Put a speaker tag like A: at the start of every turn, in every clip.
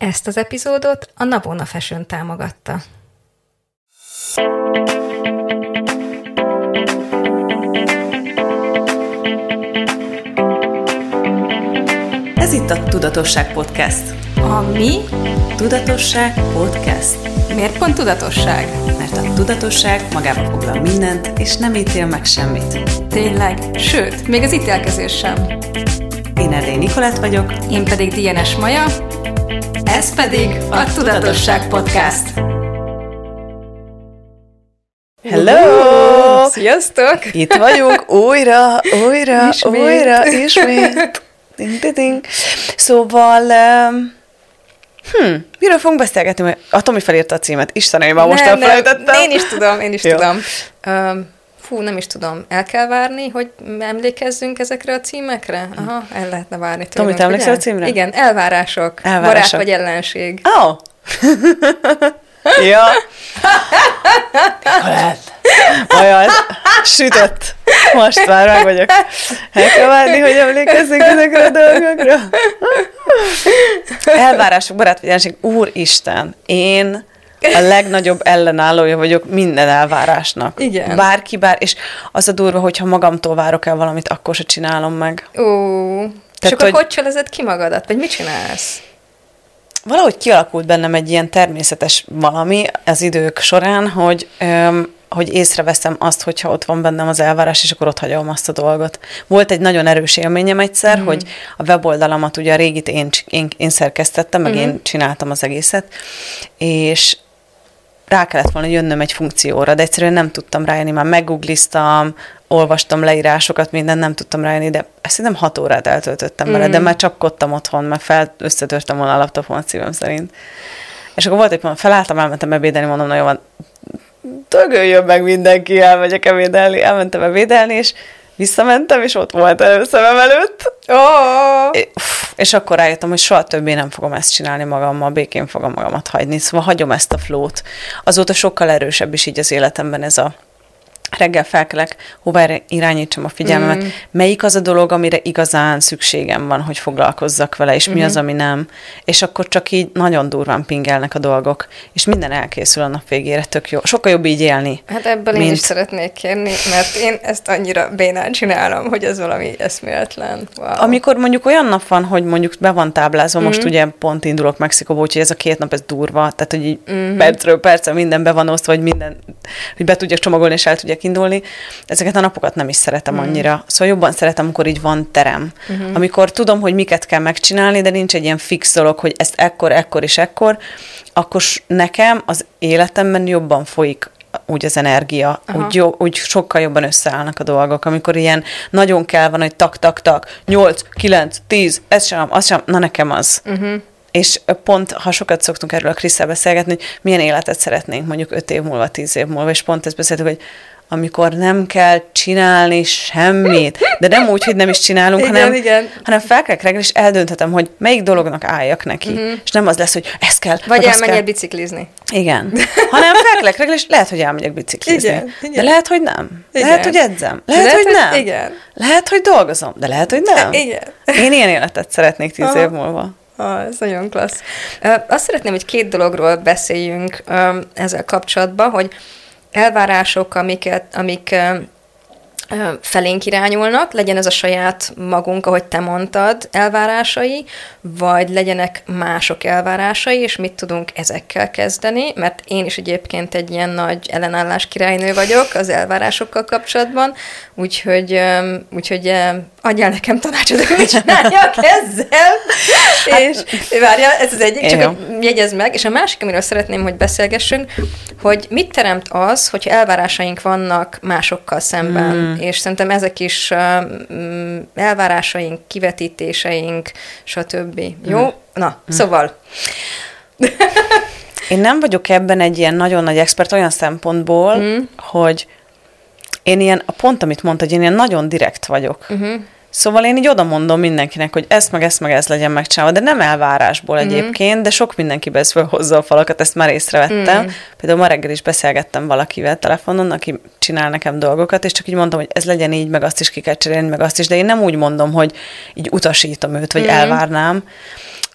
A: Ezt az epizódot a Navona Fashion támogatta.
B: Ez itt a Tudatosság Podcast.
A: A mi?
B: Tudatosság Podcast.
A: Miért pont tudatosság?
B: Mert a tudatosság magába foglal mindent, és nem ítél meg semmit.
A: Tényleg? Sőt, még az ítélkezés sem.
B: Én Erdély Nikolát vagyok.
A: Én pedig Dienes Maja. Ez pedig a Tudatosság Podcast.
B: Hello!
A: Sziasztok!
B: Itt vagyunk újra, újra,
A: Ismét.
B: újra, ismét. Ding, ding, ding. Szóval, um, hm, miről fogunk beszélgetni? Mert A Tomi felírta a címet. Istenem, már most elfelejtettem.
A: Én is tudom, én is
B: Jó.
A: tudom. Um, fú, nem is tudom. El kell várni, hogy emlékezzünk ezekre a címekre? Aha, el lehetne várni tőlünk,
B: Tomi, te emlékszel a címre?
A: Igen, elvárások.
B: Elvárások.
A: Barát vagy ellenség.
B: Ó! Oh. ja. Nikolát. Olyan, sütött. Most már meg vagyok. El kell várni, hogy emlékezzünk ezekre a dolgokra. Elvárások, barát vagy ellenség. Úristen, én a legnagyobb ellenállója vagyok minden elvárásnak.
A: Igen.
B: Bárki, bár, és az a durva, hogyha magamtól várok el valamit, akkor se csinálom meg.
A: Ó, és
B: Tehát,
A: akkor
B: hogy-
A: hogy cselezed ki magadat? Vagy mit csinálsz?
B: valahogy kialakult bennem egy ilyen természetes valami az idők során, hogy, öm, hogy észreveszem azt, hogyha ott van bennem az elvárás, és akkor ott hagyom azt a dolgot. Volt egy nagyon erős élményem egyszer, mm. hogy a weboldalamat, ugye a régit én, én, én szerkesztettem, meg
A: Mhm.
B: én csináltam az egészet, és rá kellett volna jönnöm egy funkcióra, de egyszerűen nem tudtam rájönni, már meggoogliztam, olvastam leírásokat, minden nem tudtam rájönni, de ezt nem hat órát eltöltöttem mm. vele, de már csapkodtam otthon, mert fel, összetörtem volna a laptopon szívem szerint. És akkor volt egy pont, felálltam, elmentem ebédelni, mondom, na jó van, dögöljön meg mindenki, elmegyek ebédelni, elmentem ebédelni, és visszamentem, és ott volt elő szemem előtt. Uff, És akkor rájöttem, hogy soha többé nem fogom ezt csinálni magammal, békén fogom magamat hagyni, szóval hagyom ezt a flót. Azóta sokkal erősebb is így az életemben ez a reggel felkelek, hová irányítsam a figyelmemet, mm. melyik az a dolog, amire igazán szükségem van, hogy foglalkozzak vele, és mm-hmm. mi az, ami nem. És akkor csak így nagyon durván pingelnek a dolgok, és minden elkészül a nap végére, tök jó. Sokkal jobb így élni.
A: hát ebből én
B: mint-
A: is szeretnék kérni, mert én ezt annyira bénán csinálom, hogy ez valami eszméletlen. Wow.
B: Amikor mondjuk olyan nap van, hogy mondjuk be van táblázva, mm. most ugye pont indulok Mexikóba, úgyhogy ez a két nap, ez durva, tehát hogy így mm. percről percre minden be van osztva, hogy minden, hogy be tudjak csomagolni és el tudjak indulni. Ezeket a napokat nem is szeretem mm. annyira. Szóval jobban szeretem, amikor így van terem. Mm-hmm. Amikor tudom, hogy miket kell megcsinálni, de nincs egy ilyen fix dolog, hogy ezt ekkor, ekkor és ekkor, akkor nekem az életemben jobban folyik úgy az energia, úgy, jó, úgy sokkal jobban összeállnak a dolgok, amikor ilyen nagyon kell van, hogy tak, tak, tak, 8, 9, 10, ez sem, az sem, na nekem az. Uh-huh. És pont, ha sokat szoktunk erről a Krisszel beszélgetni, hogy milyen életet szeretnénk mondjuk 5 év múlva, 10 év múlva, és pont ezt beszéltük, hogy amikor nem kell csinálni semmit, de nem úgy, hogy nem is csinálunk,
A: Igen,
B: hanem,
A: igen.
B: hanem felkelek reggel, és eldönthetem, hogy melyik dolognak álljak neki. Uh-huh. És nem az lesz, hogy ez kell.
A: Vagy elmenj
B: kell.
A: el biciklizni.
B: Igen. Hanem felkelek reggel, és lehet, hogy elmegyek biciklizni.
A: Igen, igen.
B: De lehet, hogy nem.
A: Igen.
B: Lehet, hogy edzem. Lehet,
A: Lehet,
B: hogy nem.
A: igen.
B: Lehet, hogy dolgozom. De lehet, hogy nem.
A: Igen.
B: Én ilyen életet szeretnék tíz
A: Aha.
B: év múlva.
A: Ah, ez nagyon klassz. Azt szeretném, hogy két dologról beszéljünk ezzel kapcsolatban, hogy elvárások, amiket, amik felénk irányulnak, legyen ez a saját magunk, ahogy te mondtad, elvárásai, vagy legyenek mások elvárásai, és mit tudunk ezekkel kezdeni, mert én is egyébként egy ilyen nagy ellenállás királynő vagyok az elvárásokkal kapcsolatban, úgyhogy, úgyhogy adjál nekem tanácsot, hogy mit csináljak ezzel. és várja, ez az egyik, csak hogy jegyezd meg, és a másik, amiről szeretném, hogy beszélgessünk, hogy mit teremt az, hogyha elvárásaink vannak másokkal szemben, mm. és szerintem ezek is um, elvárásaink, kivetítéseink, stb. Jó? Na, szóval,
B: Én nem vagyok ebben egy ilyen nagyon nagy expert olyan szempontból, mm. hogy én ilyen, a pont, amit mondta, hogy én ilyen nagyon direkt vagyok. Uh-huh. Szóval én így oda mondom mindenkinek, hogy ezt meg ezt meg ez legyen megcsinálva, de nem elvárásból mm. egyébként, de sok mindenki vesz hozza a falakat, ezt már észrevettem. Mm. Például ma reggel is beszélgettem valakivel telefonon, aki csinál nekem dolgokat, és csak így mondtam, hogy ez legyen így, meg azt is ki kell cserélni, meg azt is, de én nem úgy mondom, hogy így utasítom őt, vagy mm. elvárnám,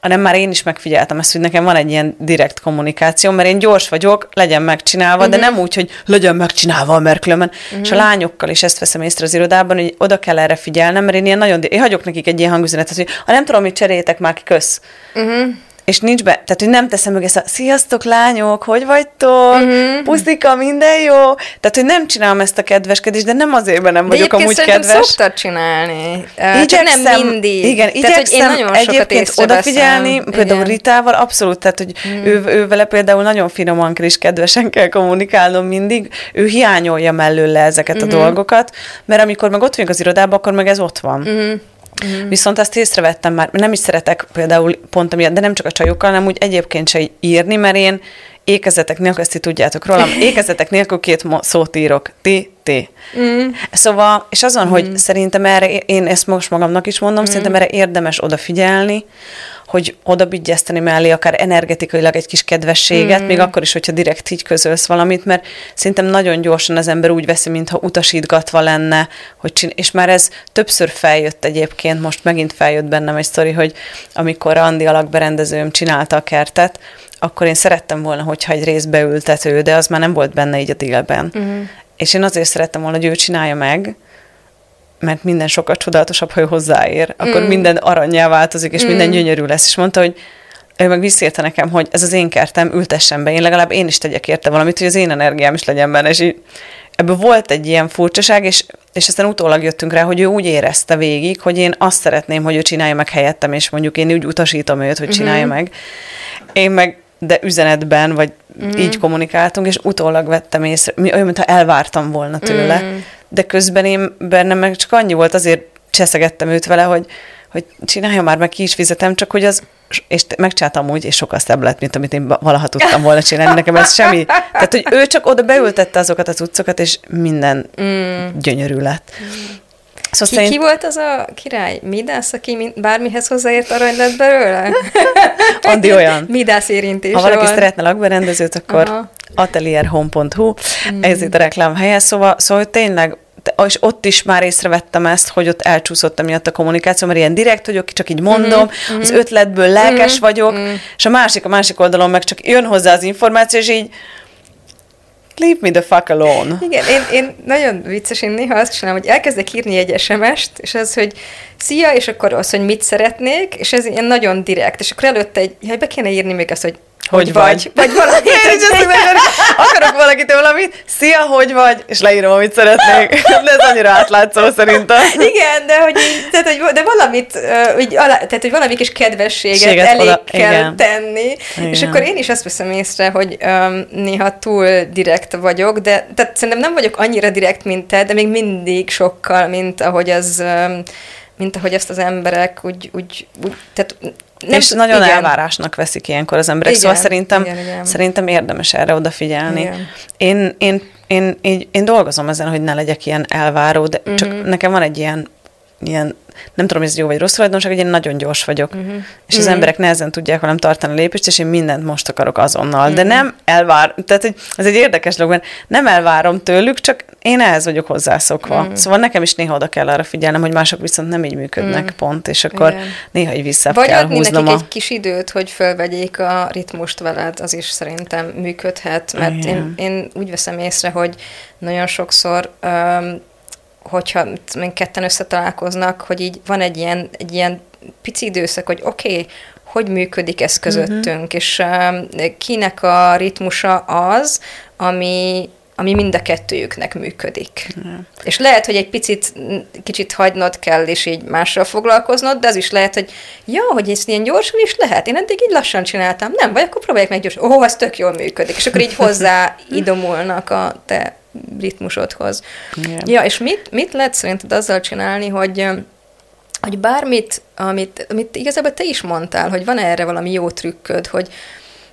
B: hanem már én is megfigyeltem ezt, hogy nekem van egy ilyen direkt kommunikáció, mert én gyors vagyok, legyen megcsinálva, uh-huh. de nem úgy, hogy legyen megcsinálva, mert különben. Uh-huh. És a lányokkal is ezt veszem észre az irodában, hogy oda kell erre figyelnem, mert én ilyen nagyon, én hagyok nekik egy ilyen hangüzenetet, hogy ha nem tudom, hogy cseréljétek már ki, kösz. Uh-huh és nincs be, tehát hogy nem teszem meg ezt a sziasztok lányok, hogy vagytok, uh-huh. puszika, minden jó, tehát hogy nem csinálom ezt a kedveskedést, de nem azért, mert nem de vagyok amúgy kedves.
A: szoktad csinálni, igyekszem, nem mindig.
B: Igen, tehát, hogy én nagyon egyébként odafigyelni, például igen. Ritával abszolút, tehát hogy uh-huh. ő, ő vele például nagyon finoman és kedvesen kell kommunikálnom mindig, ő hiányolja mellőle ezeket uh-huh. a dolgokat, mert amikor meg ott vagyunk az irodában, akkor meg ez ott van. Uh-huh. Uh-huh. Viszont azt észrevettem már, nem is szeretek például pont amiatt, de nem csak a csajokkal, hanem úgy egyébként se írni, mert én ékezetek nélkül, ezt tudjátok rólam, ékezetek nélkül két szót írok. Ti, ti. Mm. Szóval, és azon, mm. hogy szerintem erre, én ezt most magamnak is mondom, mm. szerintem erre érdemes odafigyelni, hogy oda bigyeszteni mellé akár energetikailag egy kis kedvességet, mm. még akkor is, hogyha direkt így közölsz valamit, mert szerintem nagyon gyorsan az ember úgy veszi, mintha utasítgatva lenne, hogy csin- és már ez többször feljött egyébként, most megint feljött bennem egy sztori, hogy amikor Andi alakberendezőm csinálta a kertet, akkor én szerettem volna, hogyha egy rész beültető, de az már nem volt benne így a délben. Mm. És én azért szerettem volna, hogy ő csinálja meg, mert minden sokkal csodálatosabb, ha ő hozzáér, akkor mm. minden aranyjá változik, és mm. minden gyönyörű lesz. És mondta, hogy ő meg visszérte nekem, hogy ez az én kertem, ültessen be, én legalább én is tegyek érte valamit, hogy az én energiám is legyen benne, és így, ebből volt egy ilyen furcsaság, és, és aztán utólag jöttünk rá, hogy ő úgy érezte végig, hogy én azt szeretném, hogy ő csinálja meg helyettem, és mondjuk én úgy utasítom őt, hogy csinálja mm-hmm. meg. Én meg de üzenetben, vagy mm. így kommunikáltunk, és utólag vettem észre, olyan, mintha elvártam volna tőle. Mm de közben én bennem meg csak annyi volt, azért cseszegettem őt vele, hogy, hogy csinálja már meg ki is fizetem, csak hogy az, és megcsináltam úgy, és sokkal szebb lett, mint amit én valaha tudtam volna csinálni. Nekem ez semmi. Tehát, hogy ő csak oda beültette azokat az utcokat, és minden mm. gyönyörű lett. Mm.
A: Szóval ki, szerint... ki volt az a király? Midász, aki bármihez hozzáért arany lett belőle?
B: Andi olyan.
A: Midász érintése
B: Ha valaki van. szeretne lakberendezőt, akkor atelierhome.hu, mm. ez itt a reklám helye, szóval, szóval tényleg és ott is már észrevettem ezt, hogy ott elcsúszott emiatt a kommunikáció, mert ilyen direkt vagyok, csak így mondom, mm-hmm. az ötletből lelkes mm-hmm. vagyok, mm-hmm. és a másik, a másik oldalon meg csak jön hozzá az információ, és így Leave me the fuck alone.
A: Igen, én, én nagyon vicces, én néha azt csinálom, hogy elkezdek írni egy SMS-t, és az, hogy szia, és akkor az, hogy mit szeretnék, és ez ilyen nagyon direkt, és akkor előtte egy, hogy be kéne írni még azt, hogy hogy, hogy vagy. Vagy, vagy valami. Én is azt
B: akarok valakitől valamit, szia, hogy vagy, és leírom, amit szeretnék. De ez annyira átlátszó szerintem.
A: Igen, de hogy tehát, hogy, de valamit, úgy, alá, tehát, hogy valami kis kedvességet Séget elég oda, kell igen. tenni. Igen. És akkor én is azt veszem észre, hogy um, néha túl direkt vagyok, de tehát szerintem nem vagyok annyira direkt, mint te, de még mindig sokkal, mint ahogy az um, mint ahogy ezt az emberek úgy, úgy, úgy tehát
B: nem, és nagyon igen. elvárásnak veszik ilyenkor az emberek, szóval igen, szóval szerintem, igen, igen. szerintem érdemes erre odafigyelni. Igen. Én, én, én, én, én dolgozom ezen, hogy ne legyek ilyen elváró, de uh-huh. csak mhm. nekem van egy ilyen, ilyen nem tudom, hogy ez jó vagy rossz tulajdonság, hogy én nagyon gyors vagyok. Uh-huh. És az uh-huh. emberek nehezen tudják velem tartani a lépést, és én mindent most akarok azonnal. Uh-huh. De nem elvár, tehát hogy ez egy érdekes dolog, mert nem elvárom tőlük, csak én ehhez vagyok hozzászokva. Uh-huh. Szóval nekem is néha oda kell arra figyelnem, hogy mások viszont nem így működnek uh-huh. pont, és akkor Igen. néha így vissza
A: vagy
B: kell húznom.
A: Vagy a... egy kis időt, hogy fölvegyék a ritmust veled, az is szerintem működhet, mert én, én úgy veszem észre, hogy nagyon sokszor um, hogyha még ketten összetalálkoznak, hogy így van egy ilyen, egy ilyen pici időszak, hogy oké, okay, hogy működik ez közöttünk, uh-huh. és um, kinek a ritmusa az, ami, ami mind a kettőjüknek működik. Uh-huh. És lehet, hogy egy picit, kicsit hagynod kell, és így mással foglalkoznod, de az is lehet, hogy ja, hogy ez ilyen gyorsan is lehet. Én eddig így lassan csináltam. Nem, vagy akkor próbálják meg gyorsan. Ó, ez tök jól működik. És akkor így hozzá idomulnak a te ritmusodhoz. Yeah. Ja, és mit, mit lehet szerinted azzal csinálni, hogy hogy bármit, amit, amit igazából te is mondtál, hogy van erre valami jó trükköd, hogy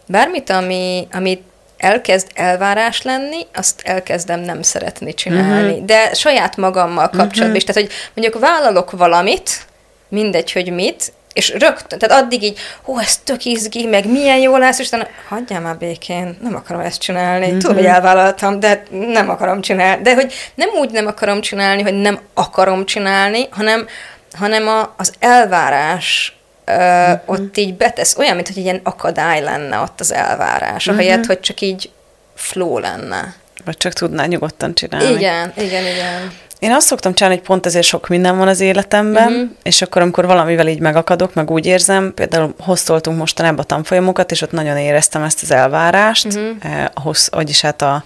A: bármit, ami, amit elkezd elvárás lenni, azt elkezdem nem szeretni csinálni. Uh-huh. De saját magammal kapcsolatban uh-huh. is. Tehát, hogy mondjuk vállalok valamit, mindegy, hogy mit, és rögtön, tehát addig így, hú, ez tök izgi, meg milyen jó lesz, és utána hagyjál már békén, nem akarom ezt csinálni. Mm-hmm. Tudom, hogy elvállaltam, de nem akarom csinálni. De hogy nem úgy nem akarom csinálni, hogy nem akarom csinálni, hanem, hanem a, az elvárás ö, uh-huh. ott így betesz, olyan, mint hogy ilyen akadály lenne ott az elvárás, uh-huh. ahelyett, hogy csak így flow lenne.
B: Vagy csak tudná nyugodtan csinálni.
A: Igen, igen, igen.
B: Én azt szoktam csinálni, hogy pont ezért sok minden van az életemben, uh-huh. és akkor, amikor valamivel így megakadok, meg úgy érzem, például hoztoltunk mostanában a tanfolyamokat, és ott nagyon éreztem ezt az elvárást, uh-huh. eh, ahhoz, vagyis hát a,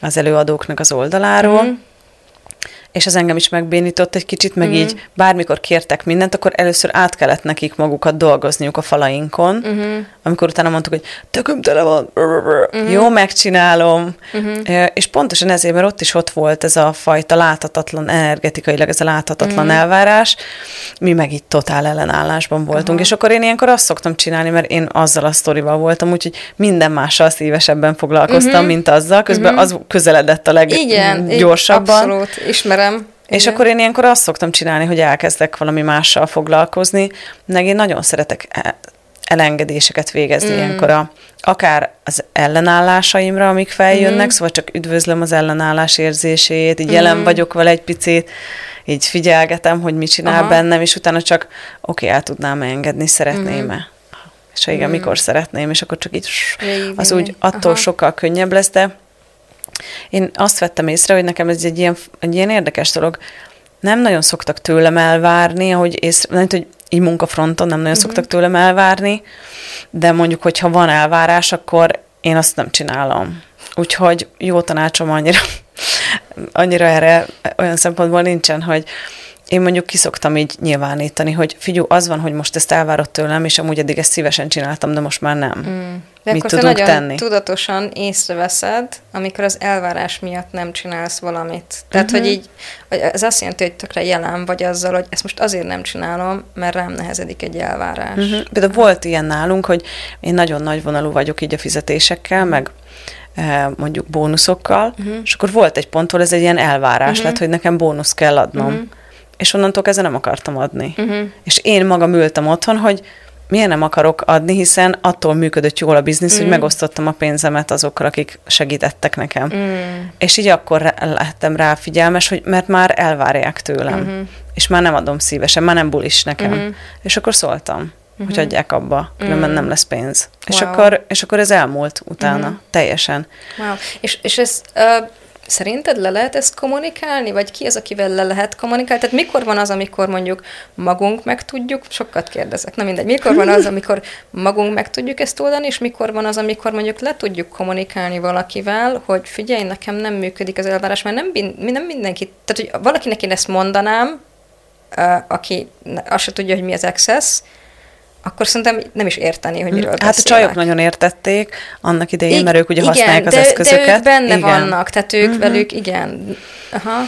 B: az előadóknak az oldaláról, uh-huh és az engem is megbénított egy kicsit, meg mm. így bármikor kértek mindent, akkor először át kellett nekik magukat dolgozniuk a falainkon, mm-hmm. amikor utána mondtuk, hogy tököm tele van, mm-hmm. jó, megcsinálom, mm-hmm. és pontosan ezért, mert ott is ott volt ez a fajta láthatatlan, energetikailag ez a láthatatlan mm-hmm. elvárás, mi meg így totál ellenállásban voltunk, uh-huh. és akkor én ilyenkor azt szoktam csinálni, mert én azzal a sztorival voltam, úgyhogy minden mással szívesebben foglalkoztam, uh-huh. mint azzal, közben uh-huh. az közeledett a leggyorsabban.
A: Igen, abszolút, ismerem ismerem.
B: És Igen. akkor én ilyenkor azt szoktam csinálni, hogy elkezdek valami mással foglalkozni, meg én nagyon szeretek e- elengedéseket végezni mm. ilyenkor a, akár az ellenállásaimra, amik feljönnek, mm. szóval csak üdvözlöm az ellenállás érzését, így mm. jelen vagyok vele egy picit, így figyelgetem, hogy mit csinál Aha. bennem, és utána csak oké, okay, el tudnám engedni, szeretném-e. Mm. És igen, mm. mikor szeretném, és akkor csak így az úgy attól Aha. sokkal könnyebb lesz, de én azt vettem észre, hogy nekem ez egy ilyen, egy ilyen érdekes dolog. Nem nagyon szoktak tőlem elvárni, ahogy észre, nem, hogy így munkafronton nem nagyon uh-huh. szoktak tőlem elvárni, de mondjuk, hogyha van elvárás, akkor én azt nem csinálom. Úgyhogy jó tanácsom annyira, annyira erre olyan szempontból nincsen, hogy én mondjuk kiszoktam így nyilvánítani, hogy figyú, az van, hogy most ezt elvárott tőlem, és amúgy eddig ezt szívesen csináltam, de most már nem. Mm.
A: De Mit akkor tudunk te nagyon tenni? tudatosan észreveszed, amikor az elvárás miatt nem csinálsz valamit. Tehát, uh-huh. hogy így, ez azt jelenti, hogy tökre jelen vagy azzal, hogy ezt most azért nem csinálom, mert rám nehezedik egy elvárás. Uh-huh.
B: Például volt ilyen nálunk, hogy én nagyon nagy vonalú vagyok így a fizetésekkel, meg eh, mondjuk bónuszokkal, uh-huh. és akkor volt egy ponttól ez egy ilyen elvárás uh-huh. lett, hogy nekem bónusz kell adnom. Uh-huh és onnantól kezdve nem akartam adni. Uh-huh. És én magam ültem otthon, hogy miért nem akarok adni, hiszen attól működött jól a biznisz, uh-huh. hogy mhm. megosztottam a pénzemet azokkal, akik segítettek nekem. Uh-huh. És így akkor lehettem rá figyelmes, hogy mert már elvárják tőlem, uh-huh. és már nem adom szívesen, már nem bulis nekem. Uh-huh. És akkor szóltam, uh-huh. hogy adják abba, különben uh-huh. nem lesz pénz. Wow. És, akkor, és akkor ez elmúlt utána, uh-huh. teljesen.
A: Wow. És, és ez... Uh Szerinted le lehet ezt kommunikálni, vagy ki az, akivel le lehet kommunikálni? Tehát mikor van az, amikor mondjuk magunk meg tudjuk, sokat kérdezek, na mindegy, mikor van az, amikor magunk meg tudjuk ezt oldani, és mikor van az, amikor mondjuk le tudjuk kommunikálni valakivel, hogy figyelj, nekem nem működik az elvárás, mert nem, nem mindenki, tehát hogy valakinek én ezt mondanám, aki azt se tudja, hogy mi az access, akkor szerintem nem is érteni, hogy miről
B: Hát
A: beszélek.
B: a csajok nagyon értették annak idején, mert ők ugye igen, használják az de, eszközöket.
A: de ők benne igen. vannak, tehát ők uh-huh. velük, igen. Aha.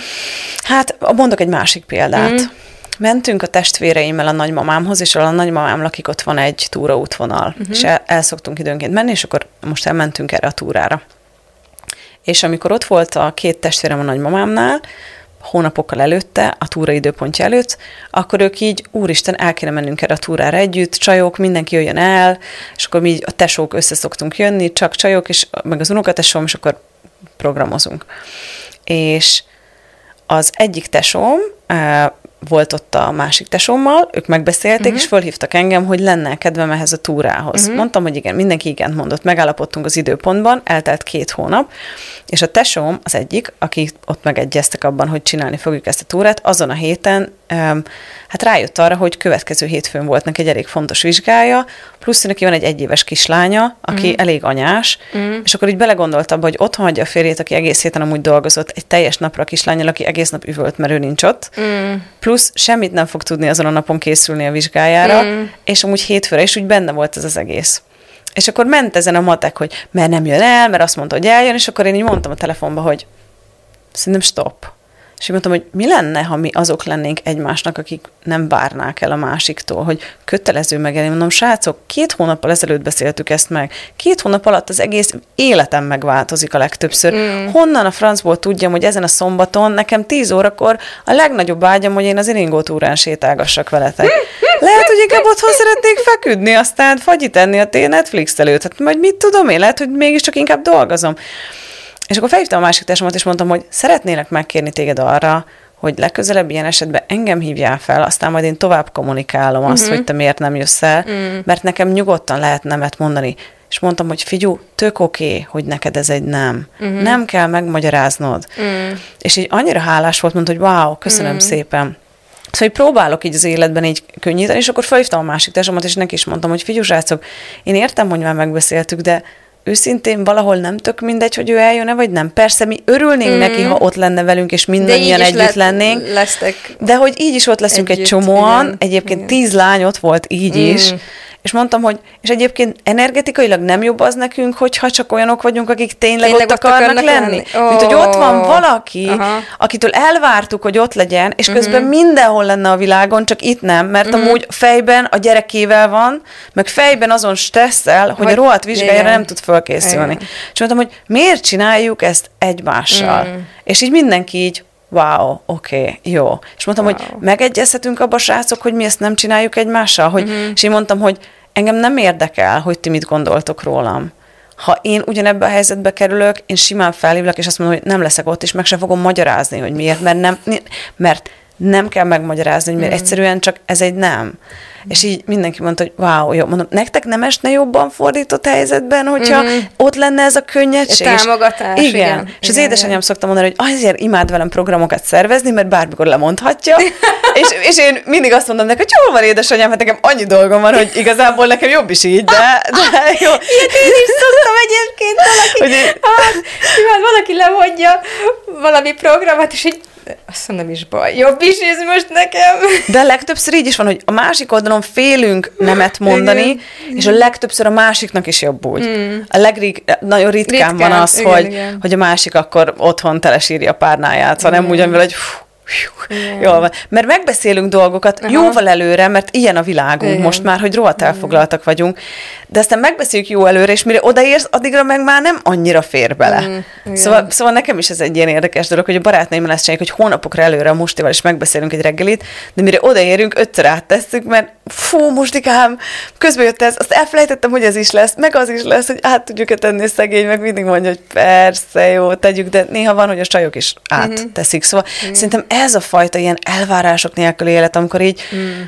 B: Hát mondok egy másik példát. Uh-huh. Mentünk a testvéreimmel a nagymamámhoz, és a nagymamám lakik, ott van egy túraútvonal, uh-huh. és el, el szoktunk időnként menni, és akkor most elmentünk erre a túrára. És amikor ott volt a két testvérem a nagymamámnál, hónapokkal előtte, a túra időpontja előtt, akkor ők így, úristen, el kéne mennünk erre a túrára együtt, csajok, mindenki jöjjön el, és akkor mi a tesók össze szoktunk jönni, csak csajok, és meg az unokatesom, és akkor programozunk. És az egyik tesóm volt ott a másik tesómmal, ők megbeszélték, uh-huh. és fölhívtak engem, hogy lenne kedvem ehhez a túrához. Uh-huh. Mondtam, hogy igen, mindenki igen mondott, megállapodtunk az időpontban, eltelt két hónap, és a tesóm az egyik, aki ott megegyeztek abban, hogy csinálni fogjuk ezt a túrát, azon a héten hát rájött arra, hogy következő hétfőn volt neki egy elég fontos vizsgája, plusz neki van egy egyéves kislánya, aki mm. elég anyás, mm. és akkor így belegondolt abba, hogy otthon hagyja a férjét, aki egész héten amúgy dolgozott, egy teljes napra a kislányjal, aki egész nap üvölt, mert ő nincs ott, mm. plusz semmit nem fog tudni azon a napon készülni a vizsgájára, mm. és amúgy hétfőre is úgy benne volt ez az egész. És akkor ment ezen a matek, hogy mert nem jön el, mert azt mondta, hogy eljön, és akkor én így mondtam a telefonba, hogy szerintem stop és mondtam, hogy mi lenne, ha mi azok lennénk egymásnak, akik nem várnák el a másiktól, hogy kötelező megjelenni. Mondom, srácok, két hónappal ezelőtt beszéltük ezt meg. Két hónap alatt az egész életem megváltozik a legtöbbször. Mm. Honnan a francból tudjam, hogy ezen a szombaton nekem tíz órakor a legnagyobb vágyam, hogy én az iringó túrán sétálgassak veletek. Lehet, hogy inkább otthon szeretnék feküdni, aztán fagyit enni a té Netflix előtt. Hát majd mit tudom én, lehet, hogy mégiscsak inkább dolgozom. És akkor felhívtam a másik társamat, és mondtam, hogy szeretnélek megkérni téged arra, hogy legközelebb ilyen esetben engem hívjál fel, aztán majd én tovább kommunikálom azt,
A: Mhm.
B: hogy te miért nem jössz el,
A: Mm.
B: mert nekem nyugodtan lehet nemet mondani. És mondtam, hogy figyú, tök oké, okay, hogy neked ez egy nem.
A: Mhm.
B: Nem kell megmagyaráznod.
A: Mm.
B: És így annyira hálás volt, mondta, hogy wow, köszönöm
A: Mm.
B: szépen. Szóval hogy próbálok így az életben így könnyíteni, és akkor felhívtam a másik társamat, és neki is mondtam, hogy figyú, srácok, én értem, hogy már megbeszéltük, de őszintén valahol nem tök mindegy, hogy ő eljön-e, vagy nem. Persze mi örülnénk
A: Mm.
B: neki, ha ott lenne velünk, és mindannyian együtt
A: lett-
B: lennénk.
A: Lesztek.
B: De hogy így is ott leszünk egy
A: Együtt,
B: csomóan,
A: igen,
B: egyébként
A: igen.
B: tíz lány ott volt így
A: Mm.
B: is, és mondtam, hogy, és egyébként energetikailag nem jobb az nekünk, hogyha csak olyanok vagyunk, akik tényleg,
A: Tényleg
B: ott
A: ott
B: akarnak,
A: akarnak
B: lenni.
A: lenni?
B: Mint hogy ott van valaki,
A: Aha.
B: akitől elvártuk, hogy ott legyen, és közben
A: Mhm.
B: mindenhol lenne a világon, csak itt nem, mert amúgy fejben a gyerekével van, meg fejben azon stresszel, hogy,
A: Hogy-
B: a rohadt vizsgájára
A: igen.
B: nem tud fölkészülni.
A: Igen.
B: És mondtam, hogy miért csináljuk ezt egymással?
A: Mm.
B: És így mindenki így, wow, oké, okay, jó. És mondtam, wow. hogy megegyezhetünk abba, srácok, hogy mi ezt nem csináljuk egymással? Hogy,
A: Mhm.
B: És én mondtam, hogy engem nem érdekel, hogy ti mit gondoltok rólam. Ha én ugyanebbe a helyzetbe kerülök, én simán felhívlak, és azt mondom, hogy nem leszek ott, és meg sem fogom magyarázni, hogy miért, mert nem, mert nem kell megmagyarázni, hogy miért
A: Mhm.
B: egyszerűen csak ez egy nem. És így mindenki mondta, hogy wow, jó, mondom, nektek nem esne jobban fordított helyzetben, hogyha
A: Mhm.
B: ott lenne ez a könnyedség?
A: A
B: és-
A: támogatás,
B: Igen.
A: igen.
B: És az
A: Igen,
B: édesanyám szokta mondani, hogy azért imád velem programokat szervezni, mert bármikor lemondhatja. és, és én mindig azt mondom neki, hogy jól van édesanyám, hát nekem annyi dolgom van, hogy igazából nekem jobb is így, de, de jó.
A: Ilyet én is szoktam egyébként valaki.
B: Hogy én-
A: Hát, imán, valaki lemondja valami programot, és így azt mondom is baj. Jobb is ez most nekem.
B: De legtöbbször így is van, hogy a másik oldalon félünk nemet mondani,
A: Igen.
B: és a legtöbbször a másiknak is jobb úgy.
A: Mm.
B: A legrig, nagyon ritkán,
A: Ritkán,
B: van az,
A: igen,
B: hogy,
A: igen.
B: hogy a másik akkor otthon telesírja a párnáját, hanem
A: Igen.
B: ugyanúgy, hogy fú, fú,
A: Igen.
B: jól van. Mert megbeszélünk dolgokat
A: Aha.
B: jóval előre, mert ilyen a világunk
A: Igen.
B: most már, hogy rohadt elfoglaltak vagyunk, de aztán megbeszéljük jó előre, és mire odaérsz, addigra meg már nem annyira fér bele.
A: Mm, igen.
B: szóval, szóval nekem is ez egy ilyen érdekes dolog, hogy a barátnőimmel ezt csináljuk, hogy hónapokra előre a Mustival is megbeszélünk egy reggelit, de mire odaérünk, ötször áttesszük, mert fú, Mustikám, közben jött ez, azt elfelejtettem, hogy ez is lesz, meg az is lesz, hogy át tudjuk-e tenni szegény, meg mindig mondja, hogy persze, jó, tegyük, de néha van, hogy a csajok is átteszik. Szóval szerintem ez a fajta ilyen elvárások nélküli élet, amikor így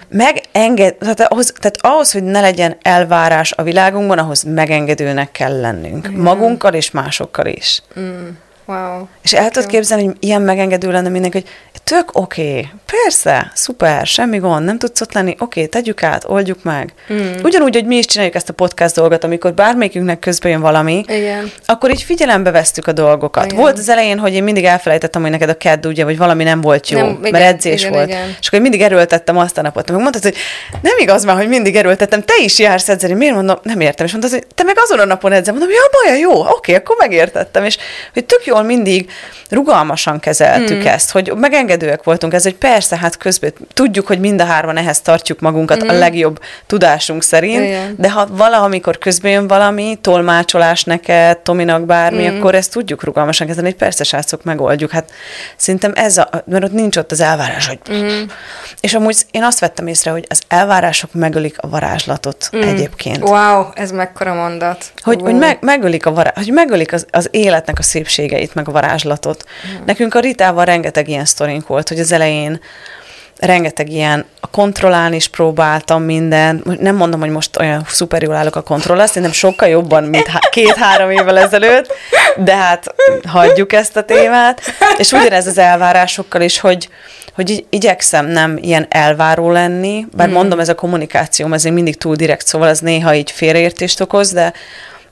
B: megenged, tehát ahhoz, tehát ahhoz, hogy ne legyen elvárás a világunkban, ahhoz megengedőnek kell lennünk. Magunkkal és másokkal is.
A: Mm. Wow.
B: És el tudod képzelni, hogy ilyen megengedő lenne mindenki, hogy tök oké, okay, persze, szuper, semmi gond, nem tudsz ott lenni, oké, okay, tegyük át, oldjuk meg. Mm. Ugyanúgy, hogy mi is csináljuk ezt a podcast dolgot, amikor bármelyikünknek közben jön valami,
A: Igen.
B: akkor így figyelembe vesztük a dolgokat.
A: Igen.
B: Volt az elején, hogy én mindig elfelejtettem, hogy neked a kedd, ugye, vagy valami nem volt jó,
A: Nem, igen,
B: mert edzés
A: igen,
B: volt.
A: igen.
B: És akkor én mindig erőltettem azt a napot. Meg mondtad, hogy nem igaz már, hogy mindig erőltettem, te is jársz edzeni. Miért mondom, nem értem. És mondtad, hogy te meg azon a napon edzel. Mondom, ja, baja, jó, oké, akkor megértettem. És hogy tök jól mindig rugalmasan kezeltük mm. ezt, hogy megengedőek voltunk ez, hogy persze, hát közben tudjuk, hogy mind a hárman ehhez tartjuk magunkat mm. a legjobb tudásunk szerint,
A: Igen.
B: de ha valahomikor közben jön valami, tolmácsolás neked, Tominak bármi, mm. akkor ezt tudjuk rugalmasan kezelni, hogy persze, srácok, megoldjuk. Hát szerintem ez a, mert ott nincs ott az elvárás, hogy... Mm. És amúgy én azt vettem észre, hogy az elvárások megölik a varázslatot mm. egyébként.
A: Wow, ez mekkora mondat.
B: Hogy, hogy meg, megölik, a vará, hogy megölik az, az életnek a szépségeit, meg a varázslatot. Mm. Nekünk a Ritával rengeteg ilyen sztorink volt, hogy az elején rengeteg ilyen, a kontrollálni is próbáltam minden. Nem mondom, hogy most olyan szuper jól állok a kontrollal, szerintem sokkal jobban, mint há- két-három évvel ezelőtt, de hát hagyjuk ezt a témát. És ugyanez az elvárásokkal is, hogy, hogy így igyekszem nem ilyen elváró lenni, bár mm. mondom, ez a kommunikációm, még mindig túl direkt, szóval ez néha így félreértést okoz, de,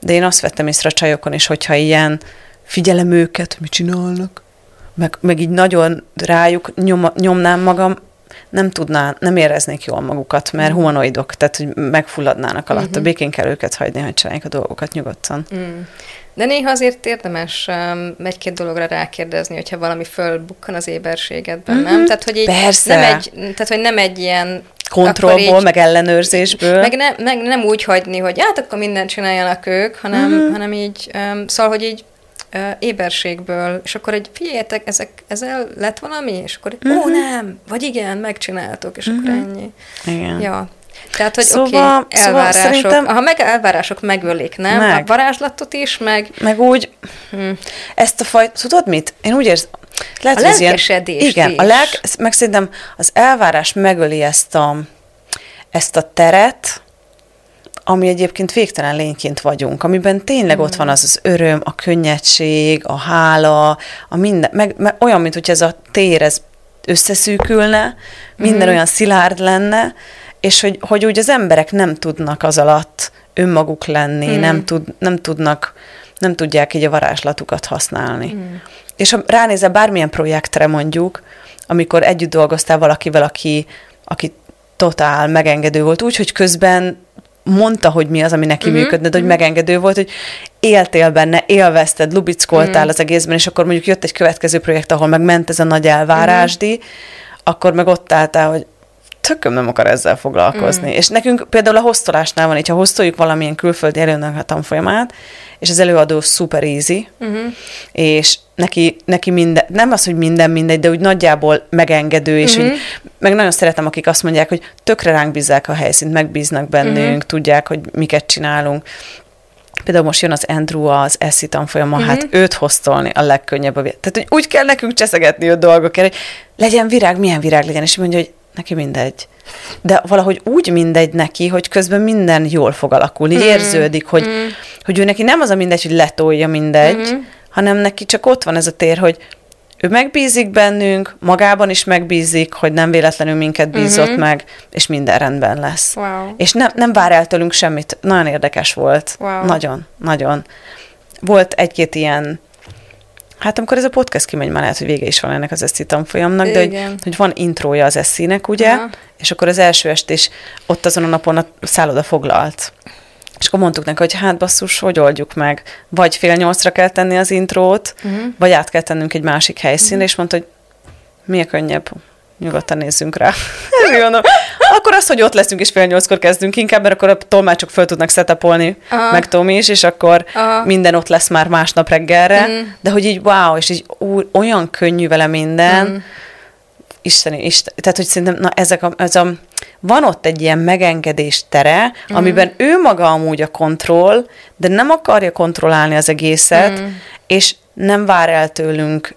B: de én azt vettem észre a csajokon is, hogyha ilyen figyelem őket, mit csinálnak, meg, meg így nagyon rájuk nyom, nyomnám magam, nem tudná, nem éreznék jól magukat, mert humanoidok, tehát hogy megfulladnának alatt. Uh-huh. Békén kell őket hagyni, hogy csinálják a dolgokat nyugodtan.
A: Mm. De néha azért érdemes um, egy-két dologra rákérdezni, hogyha valami fölbukkan az éberségedben, mm-hmm. nem? Tehát, hogy így
B: Persze.
A: Nem egy, tehát, hogy nem egy ilyen
B: Kontrollból,
A: így-
B: meg ellenőrzésből.
A: meg, ne, meg nem úgy hagyni, hogy hát akkor mindent csináljanak ők, hanem,
B: Mhm.
A: mm-hmm. hanem így, um, szóval, hogy így éberségből, és akkor egy figyeljetek, ezek, ezzel lett valami, és akkor
B: Mhm.
A: mm-hmm. ó, nem, vagy igen, megcsináltok, és mm-hmm. akkor ennyi.
B: Igen.
A: Ja. Tehát, hogy szóval, oké, okay, elvárások. Szóval szerintem... Ha meg elvárások megölik, nem? Meg. A varázslatot is, meg...
B: Meg úgy, hm. ezt a fajt, tudod mit? Én úgy érzem,
A: lehet, a lelkesedést
B: ilyen, Igen,
A: is.
B: a lelk, meg szerintem az elvárás megöli ezt a, ezt a teret, ami egyébként végtelen lényként vagyunk, amiben tényleg mm. ott van az az öröm, a könnyedség, a hála, a minden, meg, meg olyan, mint hogy ez a tér, ez összeszűkülne, minden mm. olyan szilárd lenne, és hogy, hogy úgy az emberek nem tudnak az alatt önmaguk lenni, mm. nem, tud, nem tudnak, nem tudják így a varázslatukat használni. Mm. És ha ránézel bármilyen projektre mondjuk, amikor együtt dolgoztál valakivel, aki, aki totál megengedő volt, úgy, hogy közben mondta, hogy mi az, ami neki uh-huh. működne, de hogy uh-huh. megengedő volt, hogy éltél benne, élvezted, lubickoltál uh-huh. az egészben, és akkor mondjuk jött egy következő projekt, ahol meg ment ez a nagy elvárásdi, uh-huh. akkor meg ott álltál, hogy tököm nem akar ezzel foglalkozni. Mm. És nekünk például a hoztolásnál van, így ha hoztoljuk valamilyen külföldi előadónak a tanfolyamát, és az előadó super easy, uh-huh. és neki, neki minden, nem az, hogy minden mindegy, de úgy nagyjából megengedő, és uh-huh. úgy, meg nagyon szeretem, akik azt mondják, hogy tökre ránk bízzák a helyszínt, megbíznak bennünk, uh-huh. tudják, hogy miket csinálunk. Például most jön az Andrew az eszi tanfolyama, uh-huh. hát őt hoztolni a legkönnyebb a Tehát, hogy úgy kell nekünk cseszegetni a dolgokért, hogy legyen virág, milyen virág legyen, és mondja, hogy neki mindegy. De valahogy úgy mindegy neki, hogy közben minden jól fog alakulni. Mm. Érződik, hogy, mm. Hogy ő neki nem az a mindegy, hogy letolja mindegy, mm. hanem neki csak ott van ez a tér, hogy ő megbízik bennünk, magában is megbízik, hogy nem véletlenül minket bízott mm-hmm. meg, és minden rendben lesz.
A: Wow.
B: És ne, nem vár el tőlünk semmit. Nagyon érdekes volt. Wow. Nagyon, nagyon. Volt egy-két ilyen Hát amikor ez a podcast kimegy, már lehet, hogy vége is van ennek az eszi tanfolyamnak, de hogy, hogy van intrója az eszinek, ugye, Aha. és akkor az első est is ott azon a napon a szálloda foglalt. És akkor mondtuk neki, hogy hát basszus, hogy oldjuk meg? Vagy fél nyolcra kell tenni az intrót, uh-huh. vagy át kell tennünk egy másik helyszínre, uh-huh. és mondta, hogy mi a könnyebb? Nyugodtan nézzünk rá. Mondom, akkor az, hogy ott leszünk és fél nyolckor kezdünk inkább, mert akkor a tolmácsok föl tudnak setupolni, Aha. meg Tomi is, és akkor Aha. minden ott lesz már másnap reggelre, mm. de hogy így wow, és így ú, olyan könnyű vele minden, mm. Isteni, Isten, tehát hogy szerintem, na ezek a, ez a, van ott egy ilyen megengedés tere, mm. amiben ő maga amúgy a kontroll, de nem akarja kontrollálni az egészet, mm. és nem vár el tőlünk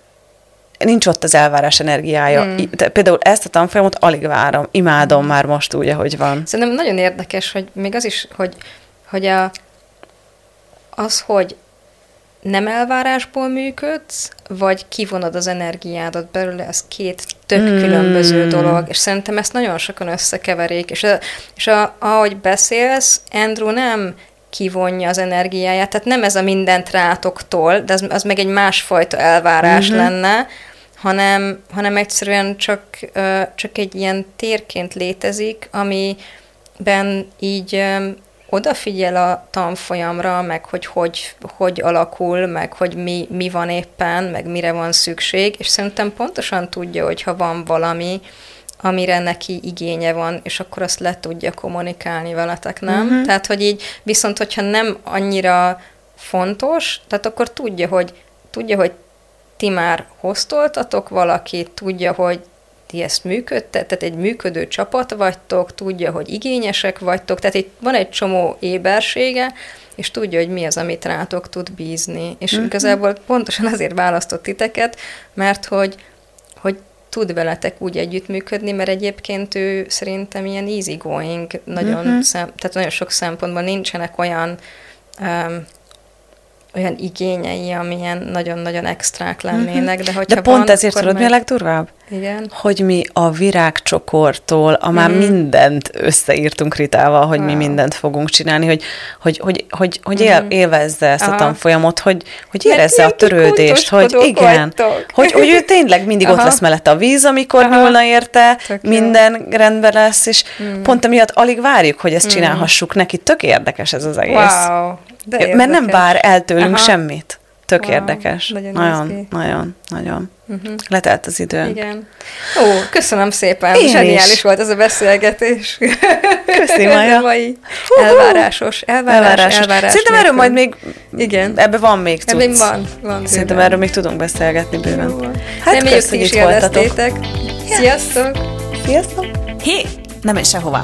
B: nincs ott az elvárás energiája. Mm. Például ezt a tanfolyamot alig várom, imádom mm. már most úgy, ahogy van.
A: Szerintem nagyon érdekes, hogy még az is, hogy, hogy a, az, hogy nem elvárásból működsz, vagy kivonod az energiádat belőle, ez két tök mm. különböző dolog, és szerintem ezt nagyon sokan összekeverik, és, a, és a, ahogy beszélsz, Andrew nem kivonja az energiáját, tehát nem ez a mindent rátoktól, de az, az meg egy másfajta elvárás mm-hmm. lenne, hanem, hanem egyszerűen csak, csak egy ilyen térként létezik, amiben így odafigyel a tanfolyamra, meg hogy hogy, hogy alakul, meg hogy mi, mi van éppen, meg mire van szükség, és szerintem pontosan tudja, hogy ha van valami, amire neki igénye van, és akkor azt le tudja kommunikálni veletek, nem? Uh-huh. Tehát, hogy így, viszont hogyha nem annyira fontos, tehát akkor tudja, hogy tudja, hogy ti már hoztoltatok valakit, tudja, hogy ti ezt működtet, tehát egy működő csapat vagytok, tudja, hogy igényesek vagytok, tehát itt van egy csomó ébersége, és tudja, hogy mi az, amit rátok tud bízni. És mm-hmm. igazából pontosan azért választott titeket, mert hogy, hogy tud veletek úgy együttműködni, mert egyébként ő szerintem ilyen easygoing, nagyon mm-hmm. szem, tehát nagyon sok szempontban nincsenek olyan um, olyan igényei, amilyen nagyon-nagyon extrák lennének, de hogyha
B: De pont
A: van,
B: ezért tudod, meg... mi a legdurvább?
A: Igen.
B: Hogy mi a virágcsokortól, a már mm. mindent összeírtunk Ritával, hogy wow. mi mindent fogunk csinálni, hogy, hogy, hogy, hogy, hogy él, mhm. élvezze ezt Aha. a tanfolyamot, hogy, hogy érezze a törődést, hogy igen, hogy, hogy ő tényleg mindig Aha. ott lesz mellette a víz, amikor Aha. nyúlna érte, tök minden jó. rendben lesz, és mm. pont emiatt alig várjuk, hogy ezt mm. csinálhassuk neki. Tök érdekes ez az egész.
A: Wow.
B: De Mert nem vár el tőlünk Aha. semmit. Tök wow, érdekes. Nagyon, nagyon, nagyon, nagyon. Uh-huh. Letelt az idő.
A: Igen. Ó, köszönöm szépen. Én Zseniális is. volt ez a beszélgetés.
B: Köszi, Maja.
A: mai elvárásos, elvárás, elvárásos. elvárás.
B: Szerintem erről majd még, igen. ebbe van még
A: cucc. Ebben van, van
B: Szerintem erről még tudunk beszélgetni bőven.
A: Hát Reméljük, hogy is élveztétek. Sziasztok!
B: Sziasztok! Hé, nem is sehová.